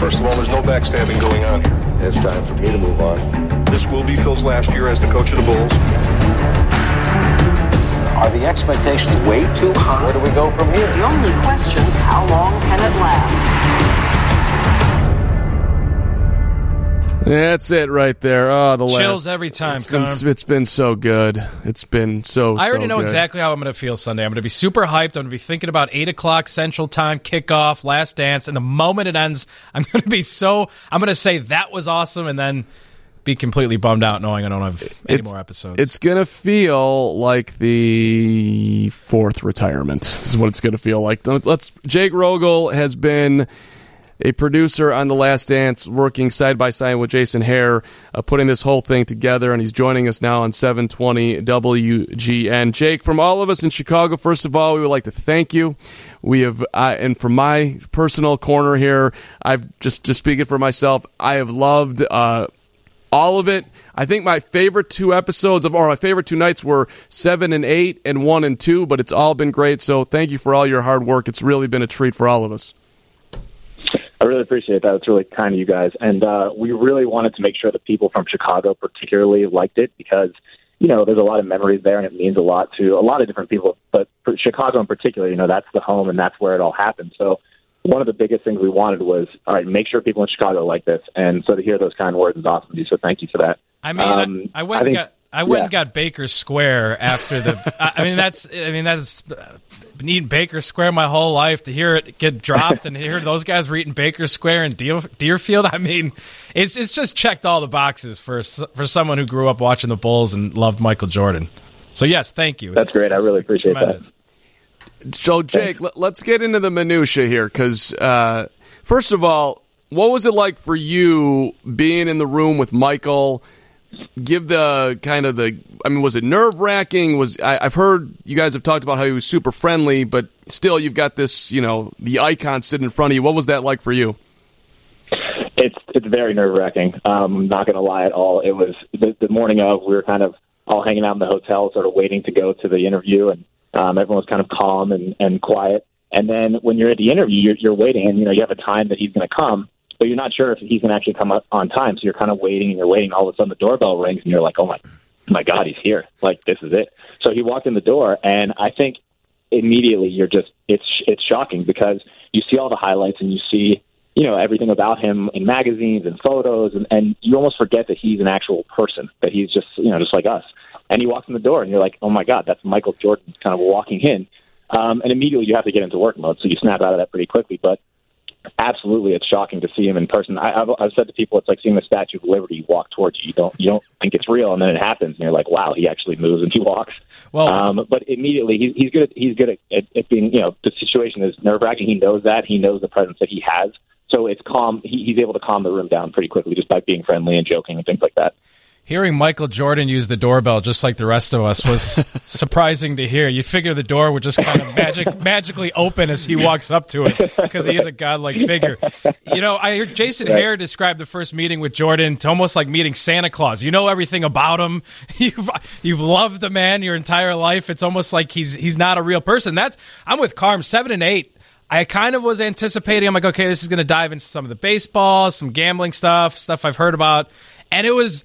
First of all, there's no backstabbing going on here. It's time for me to move on. This will be Phil's last year as the coach of the Bulls. Are the expectations way too high? Where do we go from here? The only question, how long can it last? That's it right there. Oh, the Chills last, every time, It's been, it's been so good. It's been so. I already so know good. exactly how I'm going to feel Sunday. I'm going to be super hyped. I'm going to be thinking about eight o'clock Central Time kickoff, last dance, and the moment it ends, I'm going to be so. I'm going to say that was awesome, and then be completely bummed out knowing I don't have any It's- more episodes. It's gonna feel like the fourth retirement. Is what it's gonna feel like. Let's. Jake Rogal has been a producer on The Last Dance, working side by side with Jason Hehir, uh, putting this whole thing together, and he's joining us now on 720 WGN. Jake, from all of us in Chicago, first of all, we would like to thank you. We have, uh, and from my personal corner here, I've just to speak it for myself, I have loved. Uh, all of it. I think my favorite two episodes of, or my favorite two nights were seven and eight and one and two, but it's all been great. So thank you for all your hard work. It's really been a treat for all of us. I really appreciate that. It's really kind of you guys. And uh, we really wanted to make sure that people from Chicago particularly liked it because, you know, there's a lot of memories there and it means a lot to a lot of different people. But for Chicago in particular, you know, that's the home and that's where it all happened. So one of the biggest things we wanted was, all right, make sure people in Chicago like this. And so to hear those kind words is awesome. So thank you for that. I mean, Um, I, I went I think- got. I went yeah. and got Baker Square after the. I I mean, that's. I mean, that's. uh, Been eating Baker Square my whole life. To hear it get dropped and hear those guys were eating Baker Square in Deer, Deerfield. I mean, it's it's just checked all the boxes for for someone who grew up watching the Bulls and loved Michael Jordan. So yes, thank you. That's great. I really appreciate that. So, Jake, let, us get into the minutia here, because uh, first of all, what was it like for you being in the room with Michael? Give the kind of the. I mean, was it nerve wracking? Was I, I've heard you guys have talked about how he was super friendly, but still, you've got this, you know, the icon sitting in front of you. What was that like for you? It's it's very nerve wracking. Um, not going to lie at all. It was the, the morning of. We were kind of all hanging out in the hotel, sort of waiting to go to the interview, and um, everyone was kind of calm and, and quiet. And then when you're at the interview, you're, you're waiting, and you know you have a time that he's going to come, but you're not sure if he's going to actually come up on time. So you're kind of waiting and you're waiting. All of a sudden, the doorbell rings, and you're like, "Oh my, my God, he's here! Like this is it." So he walked in the door, and I think immediately you're just it's it's shocking because you see all the highlights and you see you know everything about him in magazines and photos and, and you almost forget that he's an actual person that he's just you know just like us and he walks in the door and you're like oh my god that's michael jordan kind of walking in um, and immediately you have to get into work mode so you snap out of that pretty quickly but absolutely it's shocking to see him in person I, I've, I've said to people it's like seeing the statue of liberty walk towards you you don't you don't think it's real and then it happens and you're like wow he actually moves and he walks Well, um, but immediately he's, he's good. At, he's good at, at, at being. You know, the situation is nerve wracking. He knows that. He knows the presence that he has. So it's calm. He, he's able to calm the room down pretty quickly just by being friendly and joking and things like that. Hearing Michael Jordan use the doorbell just like the rest of us was surprising to hear. You figure the door would just kind of magic magically open as he walks up to it because he is a godlike figure. You know, I heard Jason Hehir describe the first meeting with Jordan to almost like meeting Santa Claus. You know everything about him. You've you've loved the man your entire life. It's almost like he's he's not a real person. That's I'm with Carm seven and eight. I kind of was anticipating. I'm like, okay, this is going to dive into some of the baseball, some gambling stuff, stuff I've heard about, and it was.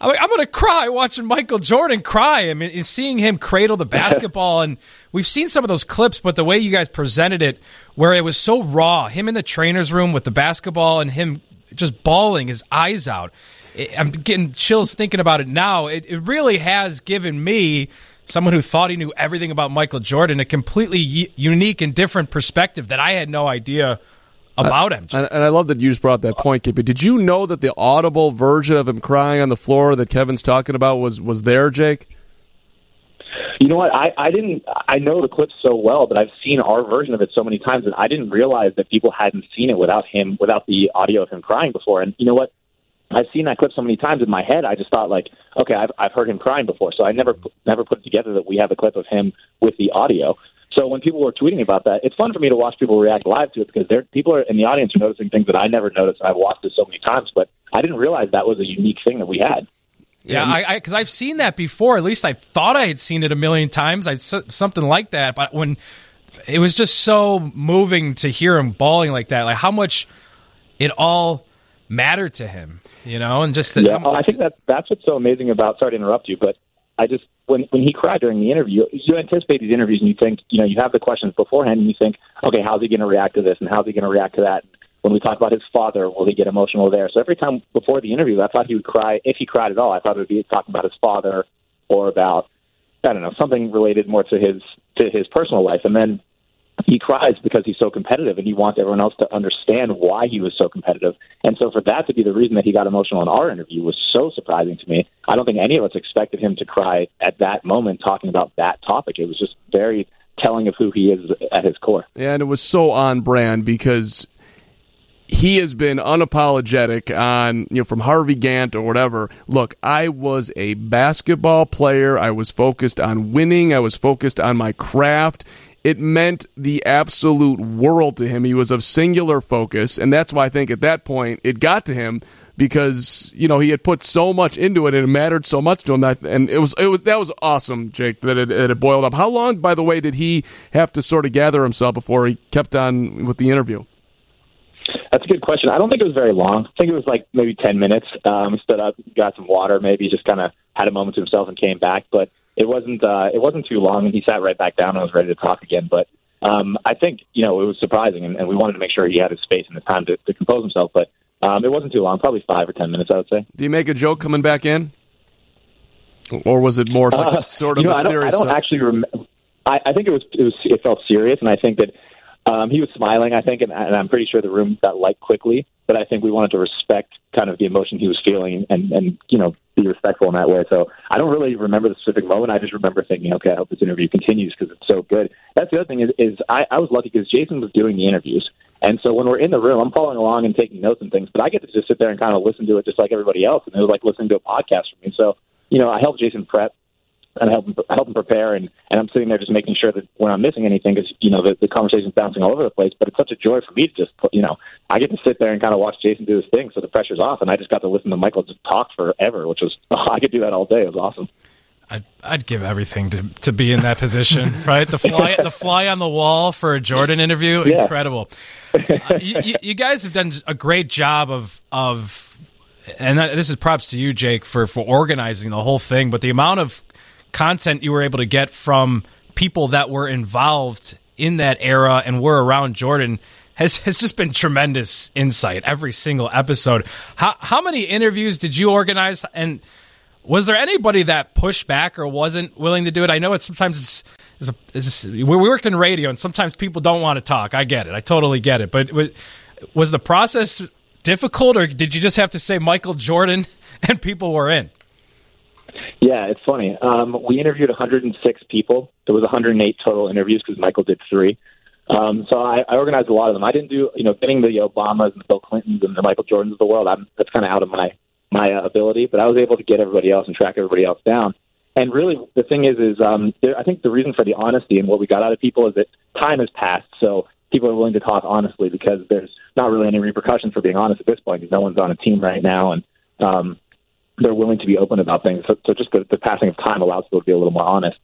I'm, like, I'm going to cry watching Michael Jordan cry. I mean, and seeing him cradle the basketball, and we've seen some of those clips, but the way you guys presented it, where it was so raw, him in the trainer's room with the basketball and him just bawling his eyes out. I'm getting chills thinking about it now. It, it really has given me, someone who thought he knew everything about Michael Jordan, a completely y- unique and different perspective that I had no idea about him. And, and I love that you just brought up that point, Kip. But did you know that the audible version of him crying on the floor that Kevin's talking about was was there, Jake? You know what? I, I didn't. I know the clip so well, but I've seen our version of it so many times that I didn't realize that people hadn't seen it without him, without the audio of him crying before. And you know what? I've seen that clip so many times in my head. I just thought like, okay, I've I've heard him crying before, so I never never put it together that we have a clip of him with the audio. So when people were tweeting about that, it's fun for me to watch people react live to it because they're people are in the audience are noticing things that I never noticed. I've watched it so many times, but I didn't realize that was a unique thing that we had. Yeah, I because I've seen that before. At least I thought I had seen it a million times. I something like that. But when it was just so moving to hear him bawling like that, like how much it all mattered to him, you know, and just yeah. Oh, I think that that's what's so amazing about. Sorry to interrupt you, but I just when when he cried during the interview, you anticipate these interviews and you think, you know, you have the questions beforehand and you think, okay, how's he going to react to this and how's he going to react to that? When we talk about his father, will he get emotional there? So every time before the interview, I thought he would cry. If he cried at all, I thought it would be talking about his father or about I don't know something related more to his to his personal life. And then he cries because he's so competitive and he wants everyone else to understand why he was so competitive. And so for that to be the reason that he got emotional in our interview was so surprising to me. I don't think any of us expected him to cry at that moment talking about that topic. It was just very telling of who he is at his core. And it was so on brand because he has been unapologetic on you know from Harvey Gantt or whatever. Look, I was a basketball player. I was focused on winning. I was focused on my craft it meant the absolute world to him. He was of singular focus, and that's why I think at that point it got to him because you know he had put so much into it and it mattered so much to him that and it was it was that was awesome, Jake, that it, it boiled up. How long, by the way, did he have to sort of gather himself before he kept on with the interview? That's a good question. I don't think it was very long. I think it was like maybe ten minutes. Um, stood up, got some water, maybe just kind of had a moment to himself and came back. But it wasn't uh, it wasn't too long, and he sat right back down and was ready to talk again. But um, I think you know it was surprising, and, and we wanted to make sure he had his space and the time to, to compose himself. But um, it wasn't too long, probably five or ten minutes, I would say. Do you make a joke coming back in, or was it more like uh, sort of you know, a serious? I don't, I don't actually remember. I, I think it was it was it felt serious, and I think that um, he was smiling, I think, and, and I'm pretty sure the room got light quickly. But I think we wanted to respect kind of the emotion he was feeling, and and you know be respectful in that way. So I don't really remember the specific moment. I just remember thinking, okay, I hope this interview continues because it's so good. That's the other thing is, is I, I was lucky because Jason was doing the interviews, and so when we're in the room, I'm following along and taking notes and things. But I get to just sit there and kind of listen to it just like everybody else, and it was like listening to a podcast for me. So you know, I helped Jason prep and help him, help him prepare. And, and I'm sitting there just making sure that we're not missing anything because, you know, the, the conversation's bouncing all over the place. But it's such a joy for me to just, you know, I get to sit there and kind of watch Jason do his thing. So the pressure's off. And I just got to listen to Michael just talk forever, which was, oh, I could do that all day. It was awesome. I'd, I'd give everything to, to be in that position, right? The fly the fly on the wall for a Jordan interview, yeah. incredible. Uh, you, you, guys have done a great job of of, and that, this is props to you, Jake, for for organizing the whole thing. But the amount of content you were able to get from people that were involved in that era and were around Jordan has has just been tremendous insight every single episode. How how many interviews did you organize and was there anybody that pushed back or wasn't willing to do it? I know it's sometimes it's, a, we work in radio and sometimes people don't want to talk. I get it. I totally get it. But was the process difficult or did you just have to say Michael Jordan and people were in? Yeah, it's funny. Um, we interviewed 106 people. There was 108 total interviews because Michael did three. Um, so I, I organized a lot of them. I didn't do, you know, getting the Obamas and the Bill Clintons and the Michael Jordans of the world. I'm, that's kind of out of my my uh, ability, but I was able to get everybody else and track everybody else down. And really, the thing is, is um, there, I think the reason for the honesty and what we got out of people is that time has passed, so people are willing to talk honestly because there's not really any repercussions for being honest at this point because no one's on a team right now, and um, they're willing to be open about things. So, so just the, the passing of time allows people to be a little more honest.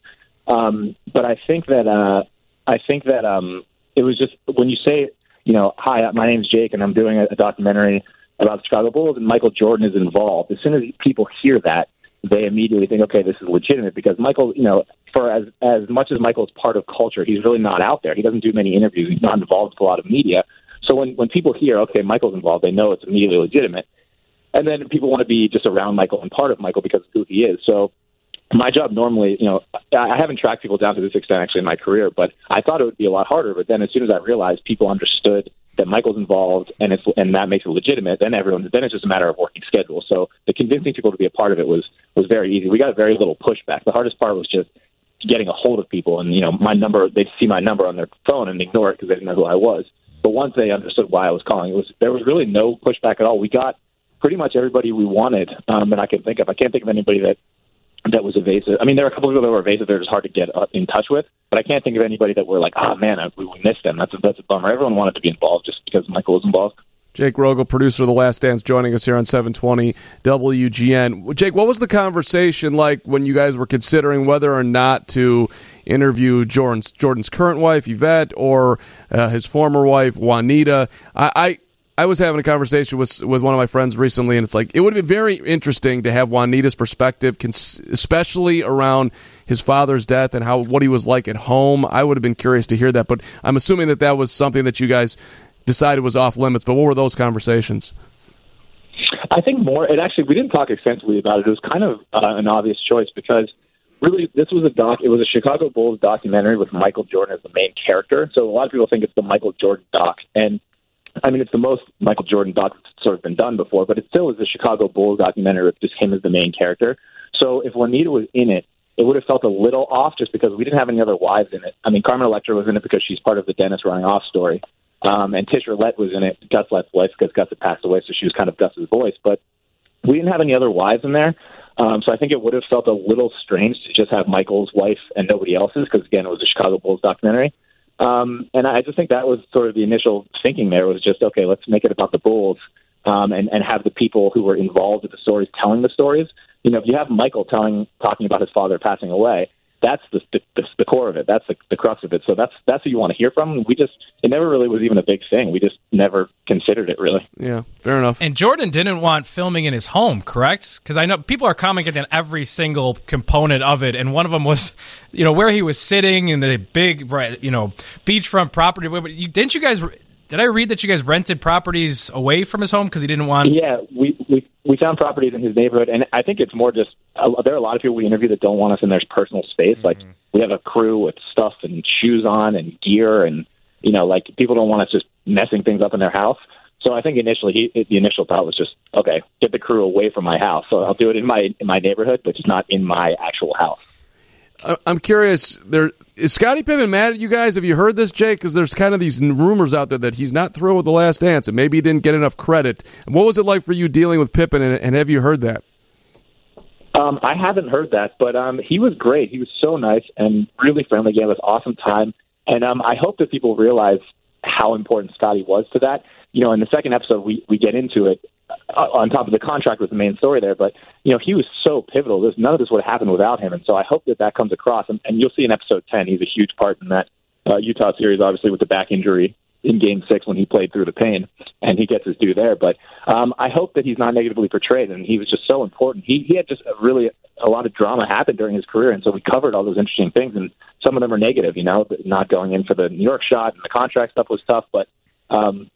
Um, but I think that uh, I think that um, it was just when you say, you know, hi, my name's Jake, and I'm doing a, a documentary about the Chicago Bulls, and Michael Jordan is involved. As soon as people hear that, they immediately think, okay, this is legitimate because Michael, you know, for as as much as Michael is part of culture, he's really not out there. He doesn't do many interviews. He's not involved with a lot of media. So when when people hear, okay, Michael's involved, they know it's immediately legitimate and then people want to be just around Michael and part of Michael because of who he is. So my job normally, you know, I haven't tracked people down to this extent actually in my career, but I thought it would be a lot harder. But then as soon as I realized people understood that Michael's involved and it's and that makes it legitimate, then everyone then it's just a matter of working schedule. So the convincing people to be a part of it was was very easy. We got very little pushback. The hardest part was just getting a hold of people and you know my number they'd see my number on their phone and ignore it because they didn't know who I was. But once they understood why I was calling, it was there was really no pushback at all. We got pretty much everybody we wanted um, that I can think of. I can't think of anybody that that was evasive. I mean, there are a couple of people that were evasive. They're just hard to get uh, in touch with. But I can't think of anybody that we were like, oh man, I, we missed them. That's a, that's a bummer. Everyone wanted to be involved just because Michael was involved. Jake Rogal, producer of The Last Dance, joining us here on 720 WGN. Jake, what was the conversation like when you guys were considering whether or not to interview Jordan's, Jordan's current wife, Yvette, or uh, his former wife, Juanita? I, I I was having a conversation with with one of my friends recently, and it's like it would be very interesting to have Juanita's perspective, especially around his father's death and how what he was like at home. I would have been curious to hear that, but I'm assuming that that was something that you guys decided was off limits. But what were those conversations? I think more. It actually we didn't talk extensively about it. It was kind of uh, an obvious choice because really this was a doc. It was a Chicago Bulls documentary with Michael Jordan as the main character. So a lot of people think it's the Michael Jordan doc, and I mean it's the most Michael Jordan doc sort of been done before. But it still is a Chicago Bulls documentary with just him as the main character. So if Juanita was in it, it would have felt a little off just because we didn't have any other wives in it. I mean, Carmen Electra was in it because she's part of the Dennis running off story. Um, and Tish Roulette was in it, Gus Lett's wife, because Gus had passed away, so she was kind of Gus's voice. But we didn't have any other wives in there. Um, so I think it would have felt a little strange to just have Michael's wife and nobody else's, because again, it was a Chicago Bulls documentary. Um, and I just think that was sort of the initial thinking there was just, okay, let's make it about the Bulls um, and, and have the people who were involved with the stories telling the stories. You know, if you have Michael telling, talking about his father passing away, that's the, the the core of it. That's the, the crux of it. So that's that's who you want to hear from. We just it never really was even a big thing. We just never considered it really. Yeah, fair enough. And Jordan didn't want filming in his home, correct? Because I know people are commenting on every single component of it, and one of them was, you know, where he was sitting in the big, you know, beachfront property. But you, didn't you guys? Did I read that you guys rented properties away from his home because he didn't want? Yeah, we we we found properties in his neighborhood, and I think it's more just uh, there are a lot of people we interview that don't want us in their personal space. Mm-hmm. Like we have a crew with stuff and shoes on and gear, and you know, like people don't want us just messing things up in their house. So I think initially he, the initial thought was just okay, get the crew away from my house. So I'll do it in my in my neighborhood, but just not in my actual house. I'm curious. There is Scottie Pippen mad at you guys? Have you heard this, Jake? Because there's kind of these rumors out there that he's not thrilled with the Last Dance, and maybe he didn't get enough credit. What was it like for you dealing with Pippen, and, and have you heard that? Um, I haven't heard that, but um, he was great. He was so nice and really friendly. Gave us awesome time, and um, I hope that people realize how important Scottie was to that. You know, in the second episode, we we get into it on top of the contract was the main story there. But you know, he was so pivotal. There's none of this would have happened without him. And so I hope that that comes across. And, and you'll see in episode ten, he's a huge part in that uh, Utah series, obviously with the back injury in Game Six when he played through the pain, and he gets his due there. But um, I hope that he's not negatively portrayed, and he was just so important. He he had just a really a lot of drama happen during his career, and so we covered all those interesting things, and some of them are negative. You know, not going in for the New York shot and the contract stuff was tough, but um,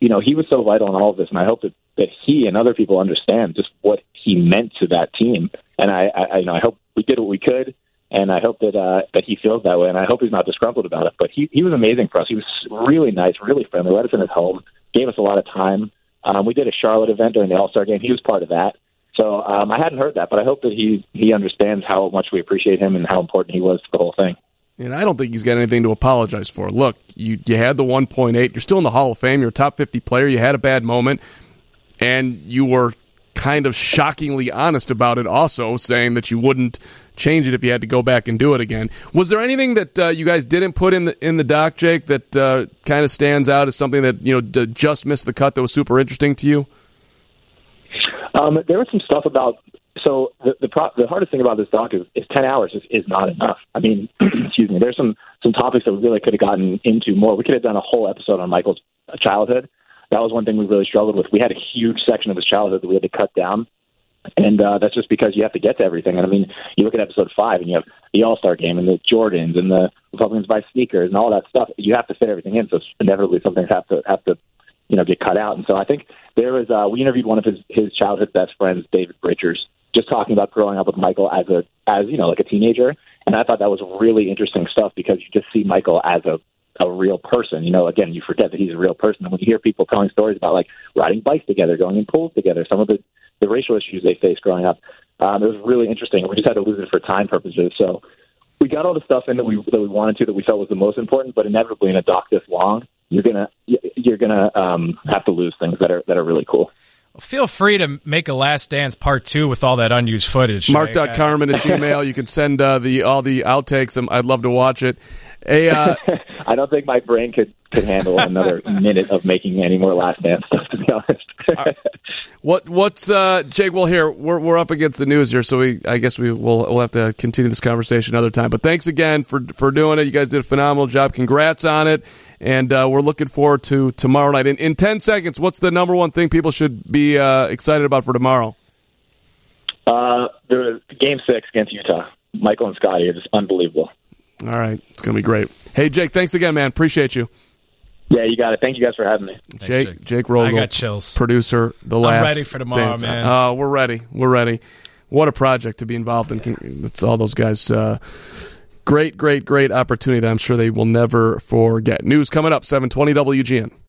you know, he was so vital in all of this, and I hope that that he and other people understand just what he meant to that team. And I, I you know, I hope we did what we could, and I hope that uh, that he feels that way, and I hope he's not disgruntled about it. But he he was amazing for us. He was really nice, really friendly. Let us in his home, gave us a lot of time. Um, we did a Charlotte event during the All Star game. He was part of that. So um, I hadn't heard that, but I hope that he he understands how much we appreciate him and how important he was to the whole thing. And I don't think he's got anything to apologize for. Look, you you had the 1.8. You're still in the Hall of Fame. You're a top 50 player. You had a bad moment, and you were kind of shockingly honest about it. Also, saying that you wouldn't change it if you had to go back and do it again. Was there anything that uh, you guys didn't put in the in the doc, Jake, that uh, kind of stands out as something that you know d- just missed the cut that was super interesting to you? Um, there was some stuff about so the the, pro- the hardest thing about this doc is, is ten hours is, is not enough. I mean, excuse me. There's some some topics that we really could have gotten into more. We could have done a whole episode on Michael's childhood. That was one thing we really struggled with. We had a huge section of his childhood that we had to cut down, and uh, that's just because you have to get to everything. And I mean, you look at episode five, and you have the All Star game, and the Jordans, and the Republicans buy sneakers, and all that stuff. You have to fit everything in, so inevitably some things have to have to you know get cut out. And so I think there was uh, we interviewed one of his his childhood best friends, David Bridgers, just talking about growing up with Michael as a as you know like a teenager, and I thought that was really interesting stuff because you just see Michael as a a real person. You know, again, you forget that he's a real person. And when you hear people telling stories about like riding bikes together, going in pools together, some of the the racial issues they faced growing up, um, it was really interesting. We just had to lose it for time purposes. So we got all the stuff in that we that we wanted to that we felt was the most important, but inevitably in a doc this long, you're gonna you're gonna um, have to lose things that are that are really cool. Feel free to make a Last Dance Part Two with all that unused footage. Mark.carman at Gmail. You can send uh, the all the outtakes. I'd love to watch it. Hey, uh, I don't think my brain could could handle another minute of making any more Last Dance stuff. To be honest. What what's uh, Jake? Well, here we're we're up against the news here, so we I guess we will we'll have to continue this conversation another time. But thanks again for for doing it. You guys did a phenomenal job. Congrats on it, and uh, we're looking forward to tomorrow night. In, in ten seconds, what's the number one thing people should be uh, excited about for tomorrow? Uh, the game six against Utah. Michael and Scottie are just unbelievable. All right, it's gonna be great. Hey, Jake, thanks again, man. Appreciate you. Yeah, you got it. Thank you guys for having me. Jake, Jake. Jake Rogal, I got chills. producer, the last. I'm ready for tomorrow, dance. man. Uh, we're ready. We're ready. What a project to be involved in. It's all those guys. Uh, great, great, great opportunity that I'm sure they will never forget. News coming up, 720 WGN.